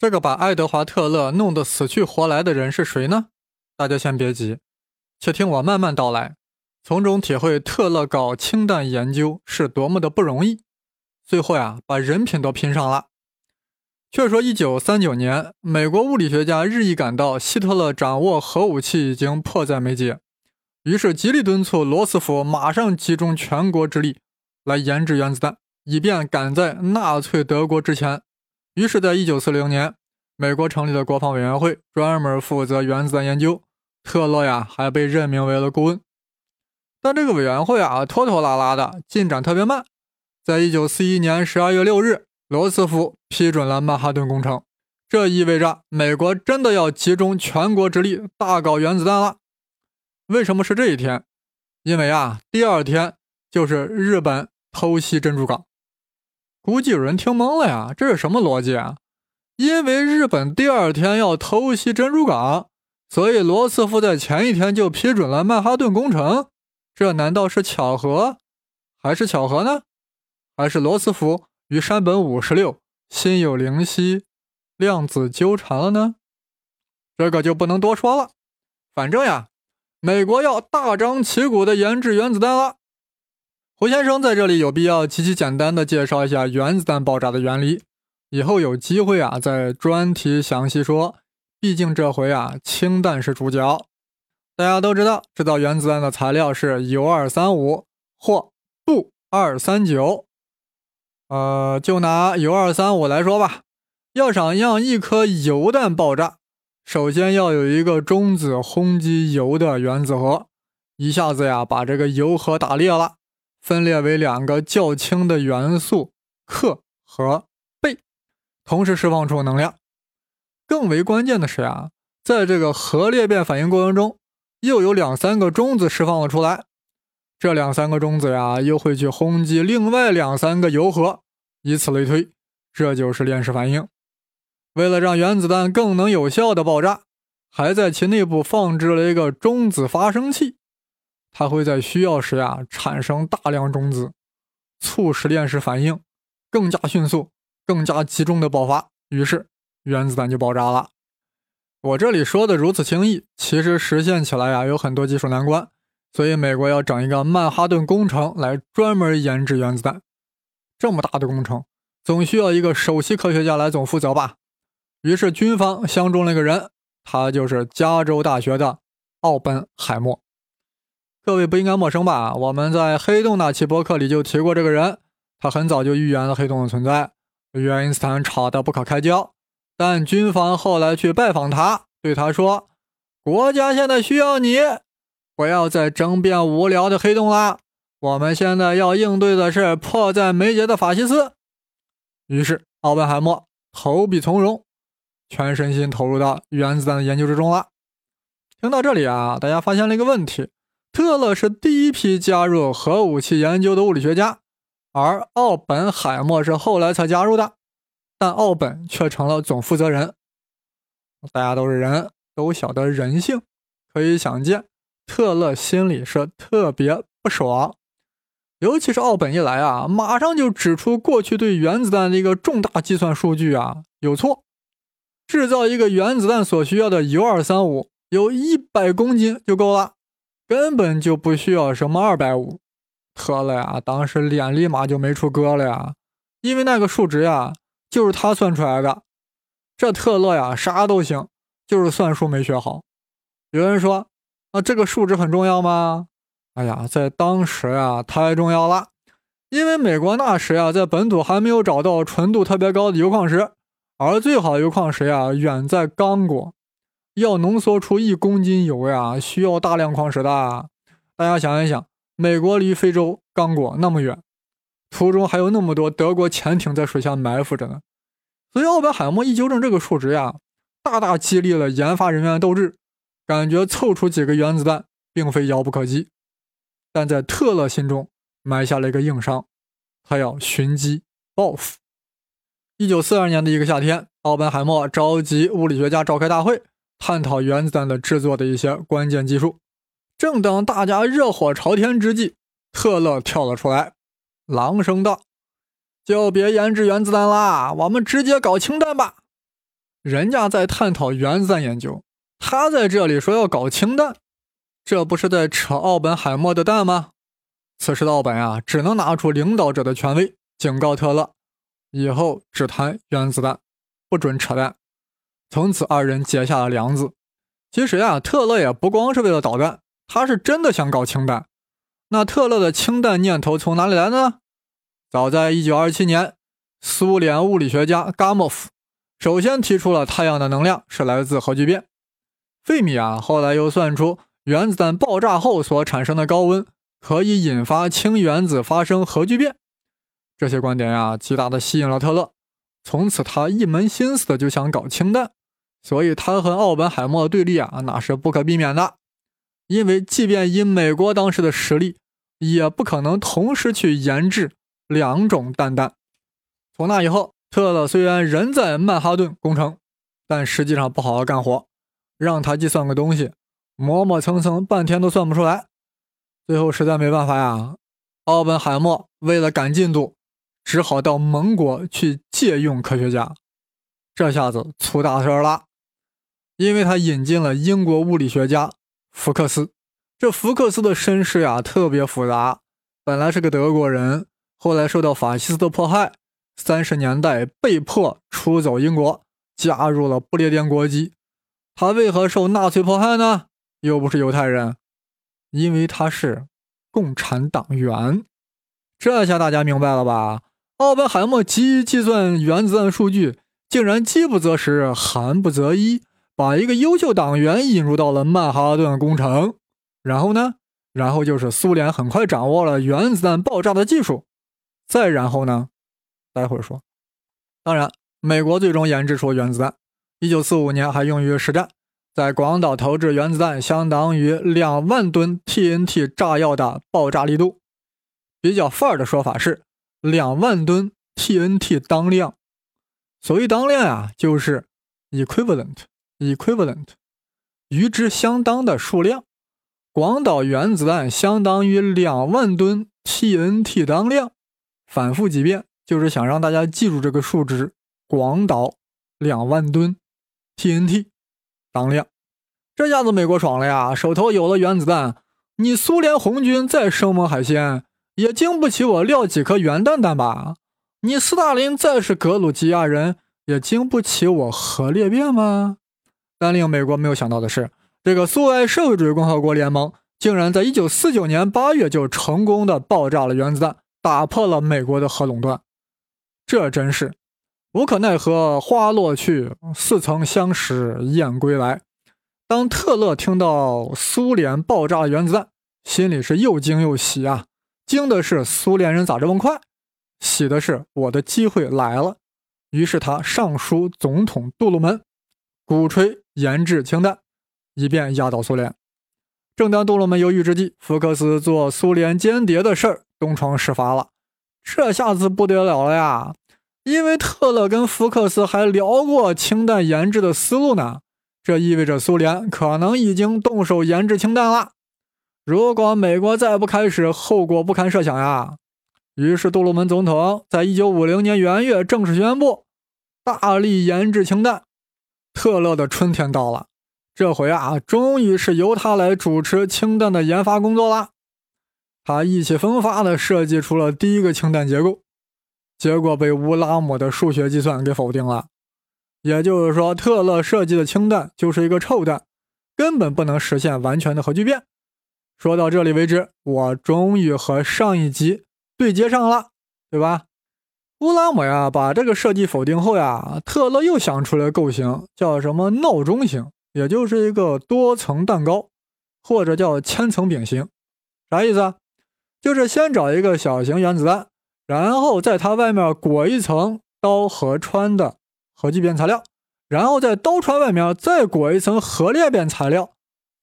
这个把爱德华·特勒弄得死去活来的人是谁呢？大家先别急，且听我慢慢道来，从中体会特勒搞氢弹研究是多么的不容易。最后呀，把人品都拼上了。却说，一九三九年，美国物理学家日益感到希特勒掌握核武器已经迫在眉睫，于是极力敦促罗斯福马上集中全国之力来研制原子弹，以便赶在纳粹德国之前。于是，在一九四零年，美国成立了国防委员会，专门负责原子弹研究。特勒呀，还被任命为了顾问。但这个委员会啊，拖拖拉拉的进展特别慢。在一九四一年十二月六日，罗斯福批准了曼哈顿工程，这意味着美国真的要集中全国之力大搞原子弹了。为什么是这一天？因为啊，第二天就是日本偷袭珍珠港。估计有人听懵了呀，这是什么逻辑啊？因为日本第二天要偷袭珍珠港，所以罗斯福在前一天就批准了曼哈顿工程。这难道是巧合，还是巧合呢？还是罗斯福与山本五十六心有灵犀，量子纠缠了呢？这个就不能多说了。反正呀，美国要大张旗鼓的研制原子弹了。胡先生在这里有必要极其简单的介绍一下原子弹爆炸的原理，以后有机会啊再专题详细说。毕竟这回啊氢弹是主角，大家都知道制造原子弹的材料是铀二三五或钚二三九。呃，就拿铀二三五来说吧，要想让一颗铀弹爆炸，首先要有一个中子轰击铀的原子核，一下子呀把这个铀核打裂了。分裂为两个较轻的元素氪和钡，同时释放出能量。更为关键的是啊，在这个核裂变反应过程中，又有两三个中子释放了出来。这两三个中子呀，又会去轰击另外两三个铀核，以此类推，这就是链式反应。为了让原子弹更能有效的爆炸，还在其内部放置了一个中子发生器。它会在需要时呀产生大量中子，促使链式反应更加迅速、更加集中的爆发，于是原子弹就爆炸了。我这里说的如此轻易，其实实现起来呀有很多技术难关，所以美国要整一个曼哈顿工程来专门研制原子弹。这么大的工程，总需要一个首席科学家来总负责吧？于是军方相中了一个人，他就是加州大学的奥本海默。各位不应该陌生吧？我们在黑洞那期播客里就提过这个人，他很早就预言了黑洞的存在，与爱因斯坦吵得不可开交。但军方后来去拜访他，对他说：“国家现在需要你，不要再争辩无聊的黑洞了。我们现在要应对的是迫在眉睫的法西斯。”于是奥本海默投笔从戎，全身心投入到原子弹的研究之中了。听到这里啊，大家发现了一个问题。特勒是第一批加入核武器研究的物理学家，而奥本海默是后来才加入的，但奥本却成了总负责人。大家都是人，都晓得人性，可以想见，特勒心里是特别不爽。尤其是奥本一来啊，马上就指出过去对原子弹的一个重大计算数据啊有错，制造一个原子弹所需要的铀二三五有一百公斤就够了。根本就不需要什么二百五，特勒呀，当时脸立马就没处搁了呀，因为那个数值呀，就是他算出来的。这特勒呀，啥都行，就是算术没学好。有人说，啊，这个数值很重要吗？哎呀，在当时呀，太重要了，因为美国那时呀，在本土还没有找到纯度特别高的铀矿石，而最好的铀矿石呀，远在刚果。要浓缩出一公斤油呀，需要大量矿石的。大家想一想，美国离非洲刚果那么远，途中还有那么多德国潜艇在水下埋伏着呢。所以奥本海默一纠正这个数值呀，大大激励了研发人员的斗志，感觉凑出几个原子弹并非遥不可及。但在特勒心中埋下了一个硬伤，他要寻机报复。一九四二年的一个夏天，奥本海默召集物理学家召开大会。探讨原子弹的制作的一些关键技术。正当大家热火朝天之际，特勒跳了出来，朗声道：“就别研制原子弹啦，我们直接搞氢弹吧。”人家在探讨原子弹研究，他在这里说要搞氢弹，这不是在扯奥本海默的蛋吗？此时的奥本啊，只能拿出领导者的权威，警告特勒，以后只谈原子弹，不准扯淡。从此，二人结下了梁子。其实呀，特勒也不光是为了导弹，他是真的想搞氢弹。那特勒的氢弹念头从哪里来呢？早在1927年，苏联物理学家伽莫夫首先提出了太阳的能量是来自核聚变。费米啊，后来又算出原子弹爆炸后所产生的高温可以引发氢原子发生核聚变。这些观点呀，极大的吸引了特勒。从此，他一门心思的就想搞氢弹。所以，他和奥本海默的对立啊，那是不可避免的。因为，即便以美国当时的实力，也不可能同时去研制两种弹弹。从那以后，特勒虽然人在曼哈顿工程，但实际上不好好干活。让他计算个东西，磨磨蹭蹭半天都算不出来。最后实在没办法呀，奥本海默为了赶进度，只好到盟国去借用科学家。这下子出大事了。因为他引进了英国物理学家福克斯，这福克斯的身世呀特别复杂，本来是个德国人，后来受到法西斯的迫害，三十年代被迫出走英国，加入了不列颠国籍。他为何受纳粹迫害呢？又不是犹太人，因为他是共产党员。这下大家明白了吧？奥本海默急于计算原子弹数据，竟然饥不择食，寒不择衣。把一个优秀党员引入到了曼哈顿工程，然后呢？然后就是苏联很快掌握了原子弹爆炸的技术，再然后呢？待会儿说。当然，美国最终研制出原子弹，一九四五年还用于实战，在广岛投掷原子弹，相当于两万吨 TNT 炸药的爆炸力度。比较范儿的说法是两万吨 TNT 当量。所谓当量啊，就是 equivalent。equivalent，与之相当的数量。广岛原子弹相当于两万吨 TNT 当量。反复几遍，就是想让大家记住这个数值：广岛两万吨 TNT 当量。这下子美国爽了呀，手头有了原子弹，你苏联红军再生猛海鲜，也经不起我撂几颗原弹弹吧？你斯大林再是格鲁吉亚人，也经不起我核裂变吗？但令美国没有想到的是，这个苏维埃社会主义共和国联盟竟然在1949年8月就成功的爆炸了原子弹，打破了美国的核垄断。这真是无可奈何花落去，似曾相识燕归来。当特勒听到苏联爆炸原子弹，心里是又惊又喜啊！惊的是苏联人咋这么快，喜的是我的机会来了。于是他上书总统杜鲁门，鼓吹。研制氢弹，以便压倒苏联。正当杜鲁门犹豫之际，福克斯做苏联间谍的事儿东窗事发了。这下子不得了了呀！因为特勒跟福克斯还聊过氢弹研制的思路呢。这意味着苏联可能已经动手研制氢弹了。如果美国再不开始，后果不堪设想呀！于是杜鲁门总统在一九五零年元月正式宣布，大力研制氢弹。特勒的春天到了，这回啊，终于是由他来主持氢弹的研发工作了。他意气风发地设计出了第一个氢弹结构，结果被乌拉姆的数学计算给否定了。也就是说，特勒设计的氢弹就是一个臭弹，根本不能实现完全的核聚变。说到这里为止，我终于和上一集对接上了，对吧？乌拉姆呀，把这个设计否定后呀，特勒又想出来构型，叫什么闹钟型，也就是一个多层蛋糕，或者叫千层饼型。啥意思啊？就是先找一个小型原子弹，然后在它外面裹一层刀和穿的核聚变材料，然后在刀穿外面再裹一层核裂变材料，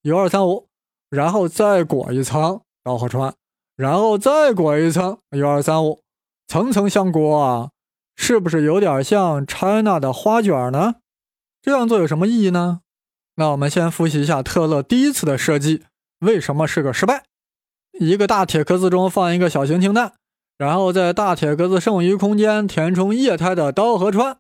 一二三五，然后再裹一层刀和穿，然后再裹一层一二三五。层层相裹啊，是不是有点像 China 的花卷呢？这样做有什么意义呢？那我们先复习一下特勒第一次的设计为什么是个失败。一个大铁壳子中放一个小型氢弹，然后在大铁壳子剩余空间填充液态的氘和氚，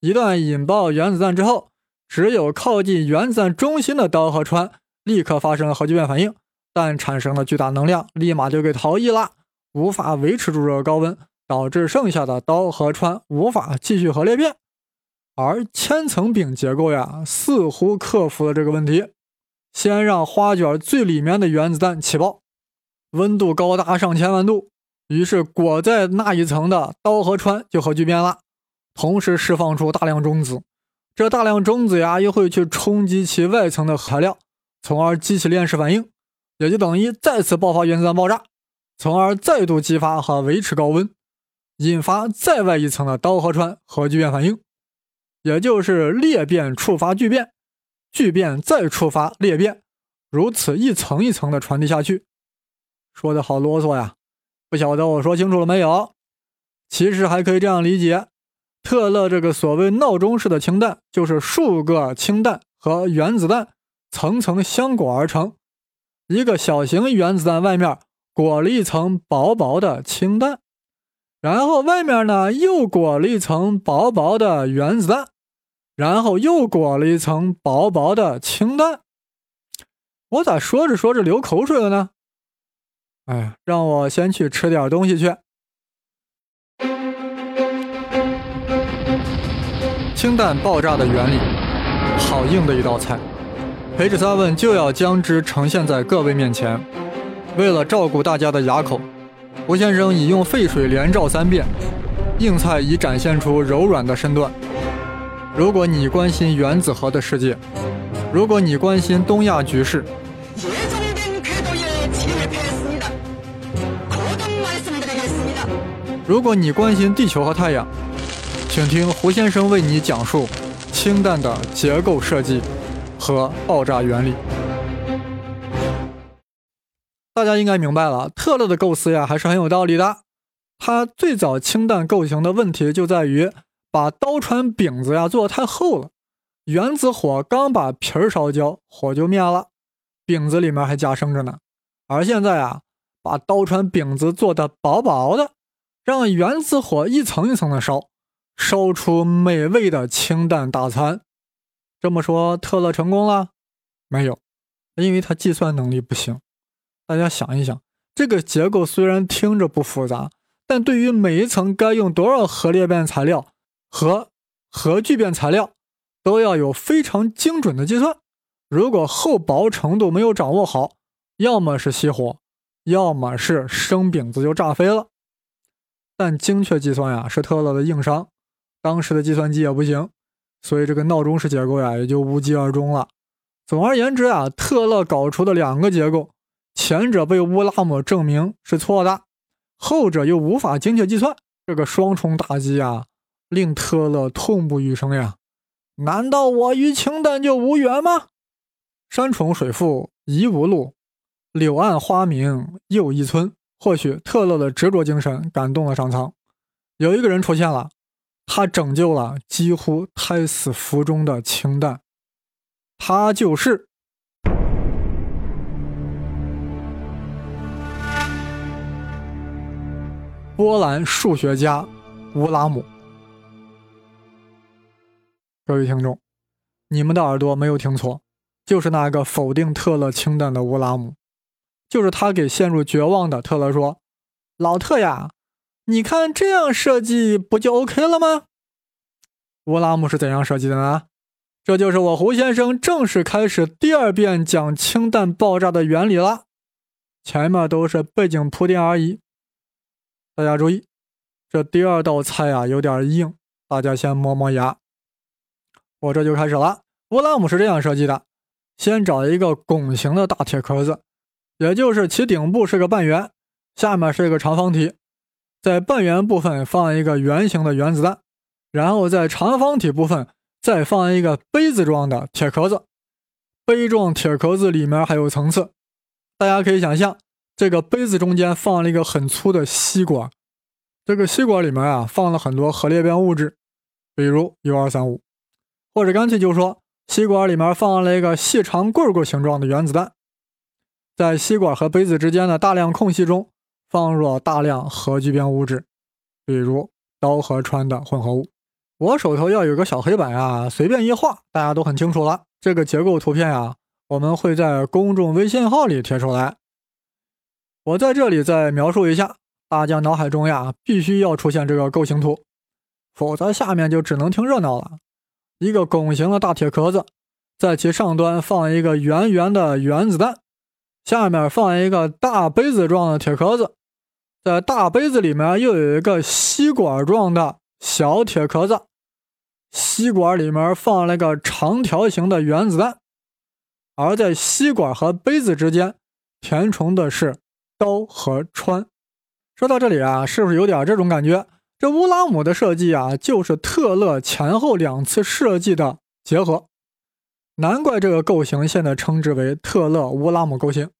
一旦引爆原子弹之后，只有靠近原子弹中心的刀和穿立刻发生了核聚变反应，但产生了巨大能量，立马就给逃逸了，无法维持住这个高温，导致剩下的刀和穿无法继续核裂变。而千层饼结构呀，似乎克服了这个问题，先让花卷最里面的原子弹起爆，温度高达上千万度，于是裹在那一层的刀和穿就核聚变了。同时释放出大量中子，这大量中子呀又会去冲击其外层的材料，从而激起链式反应，也就等于再次爆发原子弹爆炸，从而再度激发和维持高温，引发再外一层的刀和穿核聚变反应，也就是裂变触发聚变，聚变再触发裂变，如此一层一层的传递下去。说的好啰嗦呀，不晓得我说清楚了没有？其实还可以这样理解。特勒这个所谓闹钟式的氢弹，就是数个氢弹和原子弹层层相裹而成。一个小型原子弹外面裹了一层薄薄的氢弹，然后外面呢又裹了一层薄薄的原子弹，然后又裹了一层薄薄的氢弹。我咋说着说着流口水了呢？哎，让我先去吃点东西去。氢弹爆炸的原理，好硬的一道菜。培智三问就要将之呈现在各位面前。为了照顾大家的牙口，胡先生已用沸水连照三遍。硬菜已展现出柔软的身段。如果你关心原子核的世界，如果你关心东亚局势，如果你关心地球和太阳。请听胡先生为你讲述氢弹的结构设计和爆炸原理。大家应该明白了，特勒的构思呀还是很有道理的。他最早氢弹构型的问题就在于把刀穿饼子呀做的太厚了，原子火刚把皮儿烧焦，火就灭了，饼子里面还加生着呢。而现在啊，把刀穿饼子做的薄薄的，让原子火一层一层的烧。烧出美味的氢弹大餐，这么说特勒成功了？没有，因为他计算能力不行。大家想一想，这个结构虽然听着不复杂，但对于每一层该用多少核裂变材料和核聚变材料，都要有非常精准的计算。如果厚薄程度没有掌握好，要么是熄火，要么是生饼子就炸飞了。但精确计算呀，是特勒的硬伤。当时的计算机也不行，所以这个闹钟式结构呀也就无疾而终了。总而言之啊，特勒搞出的两个结构，前者被乌拉姆证明是错的，后者又无法精确计算，这个双重打击啊，令特勒痛不欲生呀！难道我与氢弹就无缘吗？山重水复疑无路，柳暗花明又一村。或许特勒的执着精神感动了上苍，有一个人出现了。他拯救了几乎胎死腹中的氢弹，他就是波兰数学家乌拉姆。各位听众，你们的耳朵没有听错，就是那个否定特勒氢弹的乌拉姆，就是他给陷入绝望的特勒说：“老特呀。”你看这样设计不就 OK 了吗？乌拉姆是怎样设计的呢？这就是我胡先生正式开始第二遍讲氢弹爆炸的原理了。前面都是背景铺垫而已。大家注意，这第二道菜啊有点硬，大家先磨磨牙。我这就开始了。乌拉姆是这样设计的：先找一个拱形的大铁壳子，也就是其顶部是个半圆，下面是一个长方体。在半圆部分放一个圆形的原子弹，然后在长方体部分再放一个杯子状的铁壳子。杯状铁壳子里面还有层次，大家可以想象，这个杯子中间放了一个很粗的吸管，这个吸管里面啊放了很多核裂变物质，比如 U235，或者干脆就说吸管里面放了一个细长棍棍形状的原子弹，在吸管和杯子之间的大量空隙中。放入了大量核聚变物质，比如氘和氚的混合物，我手头要有个小黑板啊，随便一画，大家都很清楚了。这个结构图片呀，我们会在公众微信号里贴出来。我在这里再描述一下，大家脑海中呀，必须要出现这个构型图，否则下面就只能听热闹了。一个拱形的大铁壳子，在其上端放一个圆圆的原子弹，下面放一个大杯子状的铁壳子，在大杯子里面又有一个吸管状的小铁壳子。吸管里面放了个长条形的原子弹，而在吸管和杯子之间填充的是刀和穿。说到这里啊，是不是有点这种感觉？这乌拉姆的设计啊，就是特勒前后两次设计的结合。难怪这个构型现在称之为特勒乌拉姆构型。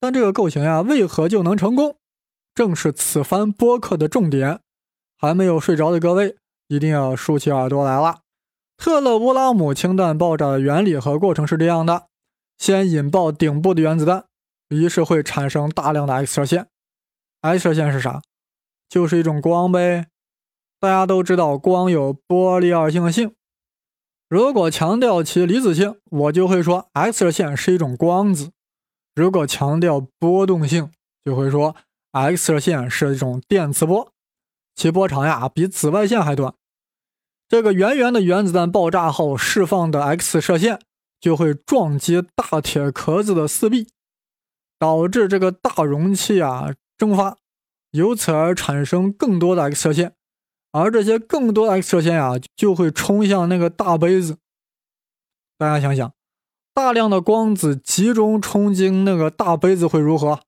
但这个构型呀，为何就能成功？正是此番播客的重点。还没有睡着的各位。一定要竖起耳朵来了。特勒乌拉姆氢弹爆炸的原理和过程是这样的：先引爆顶部的原子弹，于是会产生大量的 X 射线。X 射线是啥？就是一种光呗。大家都知道光有波粒二性性，如果强调其离子性，我就会说 X 射线是一种光子；如果强调波动性，就会说 X 射线是一种电磁波。其波长呀比紫外线还短，这个圆圆的原子弹爆炸后释放的 X 射线就会撞击大铁壳子的四壁，导致这个大容器啊蒸发，由此而产生更多的 X 射线，而这些更多的 X 射线呀就会冲向那个大杯子。大家想想，大量的光子集中冲进那个大杯子会如何？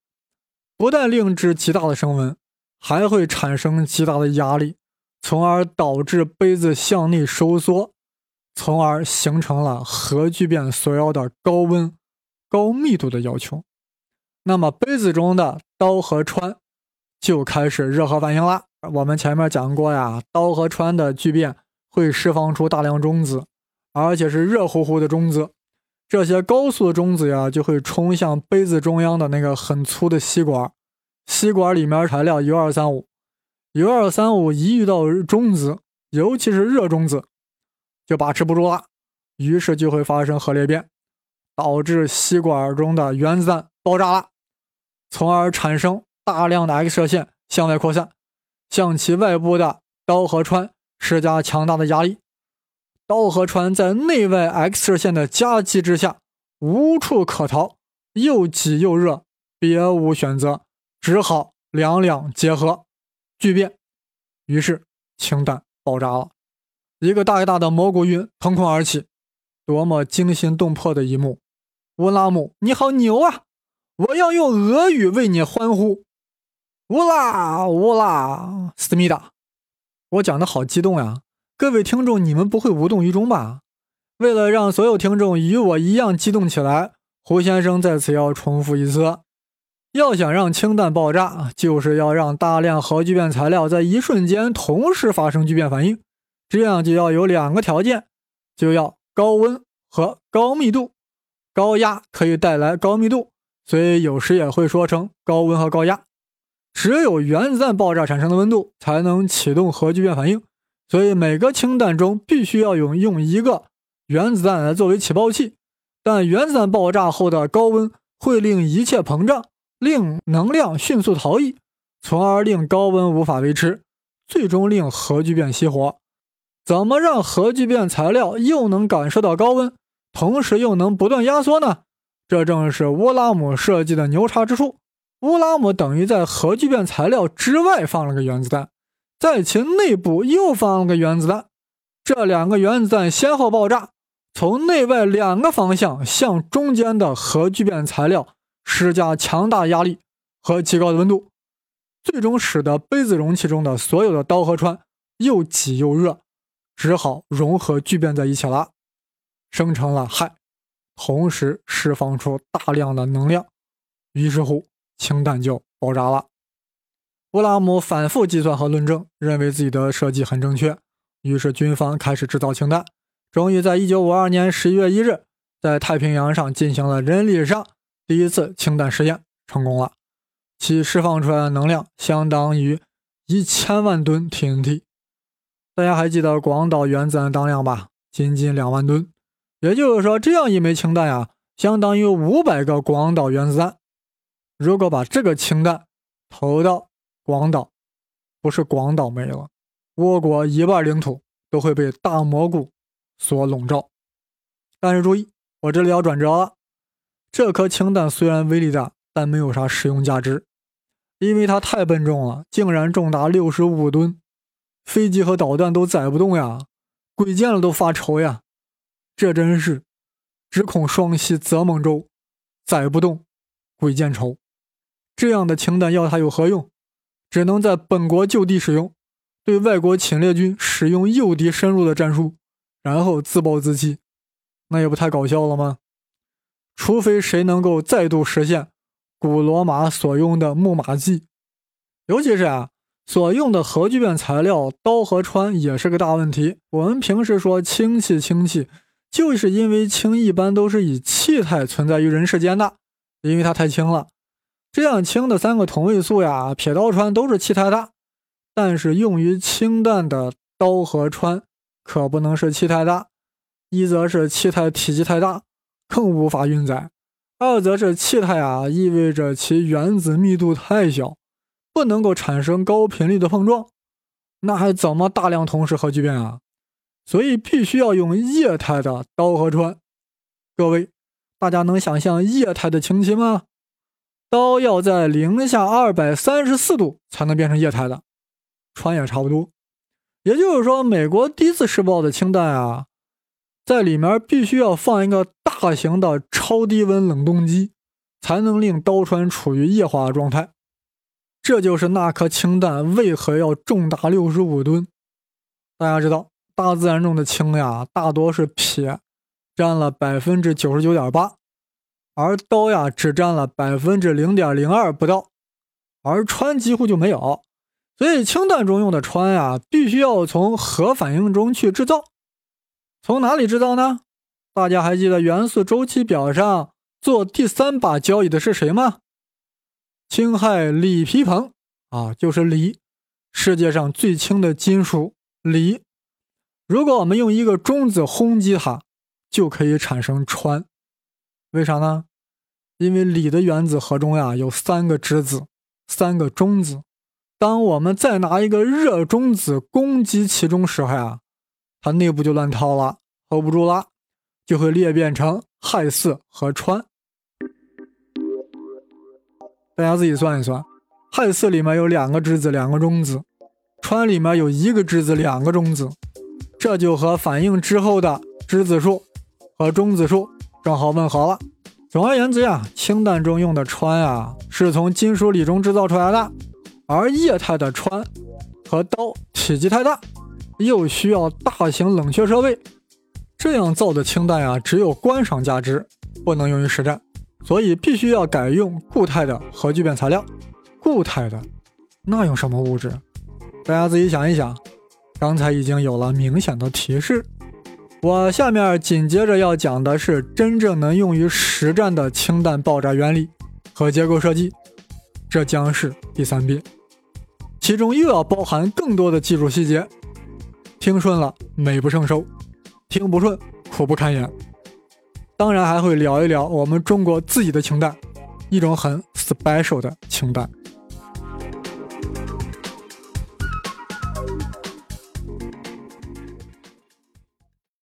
不但令之极大的升温。还会产生极大的压力，从而导致杯子向内收缩，从而形成了核聚变所要的高温、高密度的要求。那么杯子中的氘和氚就开始热核反应了。我们前面讲过呀，氘和氚的聚变会释放出大量中子，而且是热乎乎的中子。这些高速的中子呀，就会冲向杯子中央的那个很粗的吸管。吸管里面材料铀二三五，铀二三五一遇到中子，尤其是热中子，就把持不住了，于是就会发生核裂变，导致吸管中的原子弹爆炸了，从而产生大量的 X 射线向外扩散，向其外部的氘和氚施加强大的压力。氘和氚在内外 X 射线的夹击之下，无处可逃，又挤又热，别无选择。只好两两结合，聚变，于是氢弹爆炸了。一个大大的蘑菇云腾空而起，多么惊心动魄的一幕！乌拉姆，你好牛啊！我要用俄语为你欢呼。乌拉乌拉，思密达，我讲的好激动呀！各位听众，你们不会无动于衷吧？为了让所有听众与我一样激动起来，胡先生在此要重复一次。要想让氢弹爆炸，就是要让大量核聚变材料在一瞬间同时发生聚变反应，这样就要有两个条件，就要高温和高密度。高压可以带来高密度，所以有时也会说成高温和高压。只有原子弹爆炸产生的温度才能启动核聚变反应，所以每个氢弹中必须要用用一个原子弹来作为起爆器。但原子弹爆炸后的高温会令一切膨胀。令能量迅速逃逸，从而令高温无法维持，最终令核聚变熄火。怎么让核聚变材料又能感受到高温，同时又能不断压缩呢？这正是乌拉姆设计的牛叉之处。乌拉姆等于在核聚变材料之外放了个原子弹，在其内部又放了个原子弹，这两个原子弹先后爆炸，从内外两个方向向中间的核聚变材料。施加强大压力和极高的温度，最终使得杯子容器中的所有的氘和氚又挤又热，只好融合聚变在一起了，生成了氦，同时释放出大量的能量，于是乎氢弹就爆炸了。乌拉姆反复计算和论证，认为自己的设计很正确，于是军方开始制造氢弹，终于在1952年11月1日，在太平洋上进行了人力上。第一次氢弹实验成功了，其释放出来的能量相当于一千万吨 TNT。大家还记得广岛原子弹当量吧？仅仅两万吨，也就是说，这样一枚氢弹呀，相当于五百个广岛原子弹。如果把这个氢弹投到广岛，不是广岛没了，我国一半领土都会被大蘑菇所笼罩。但是注意，我这里要转折了，这颗氢弹虽然威力大，但没有啥实用价值，因为它太笨重了，竟然重达六十五吨。飞机和导弹都载不动呀，鬼见了都发愁呀，这真是只恐双溪舴猛舟，载不动，鬼见愁。这样的氢弹要它有何用？只能在本国就地使用，对外国侵略军使用诱敌深入的战术，然后自暴自弃，那也不太搞笑了吗？除非谁能够再度实现古罗马所用的木马计，尤其是啊。所用的核聚变材料刀和穿也是个大问题。我们平时说氢气，氢气就是因为氢一般都是以气态存在于人世间的，因为它太轻了。这样氢的三个同位素呀，撇刀穿都是气态大，但是用于氢弹的刀和穿可不能是气态大，一则是气态体积太大，更无法运载；二则是气态啊，意味着其原子密度太小。不能够产生高频率的碰撞，那还怎么大量同时核聚变啊？所以必须要用液态的刀和穿。各位，大家能想象液态的氢气吗？刀要在零下二百三十四度才能变成液态的，穿也差不多。也就是说，美国第一次试爆的氢弹啊，在里面必须要放一个大型的超低温冷冻机，才能令刀穿处于液化状态。这就是那颗氢弹为何要重达六十五吨。大家知道，大自然中的氢呀，大多是撇，占了百分之九十九点八，而氘呀只占了百分之零点零二不到，而氚几乎就没有。所以氢弹中用的氚呀，必须要从核反应中去制造。从哪里制造呢？大家还记得元素周期表上做第三把交椅的是谁吗？氢氦锂铍硼啊，就是锂，世界上最轻的金属锂。如果我们用一个中子轰击它，就可以产生氚。为啥呢？因为锂的原子核中呀有三个质子，三个中子。当我们再拿一个热中子攻击其中时候呀，它内部就乱套了，hold 不住了，就会裂变成氦四和氚。大家自己算一算，氦四里面有两个质子，两个中子；氚里面有一个质子，两个中子。这就和反应之后的质子数和中子数正好吻合了。总而言之呀，氢弹中用的氚呀，是从金属锂中制造出来的，而液态的氚和氘体积太大，又需要大型冷却设备，这样造的氢弹呀，只有观赏价值，不能用于实战。所以必须要改用固态的核聚变材料，固态的，那用什么物质？大家自己想一想。刚才已经有了明显的提示，我下面紧接着要讲的是真正能用于实战的氢弹爆炸原理和结构设计，这将是第三遍，其中又要包含更多的技术细节。听顺了美不胜收，听不顺苦不堪言。当然还会聊一聊我们中国自己的氢弹，一种很 special 的氢弹。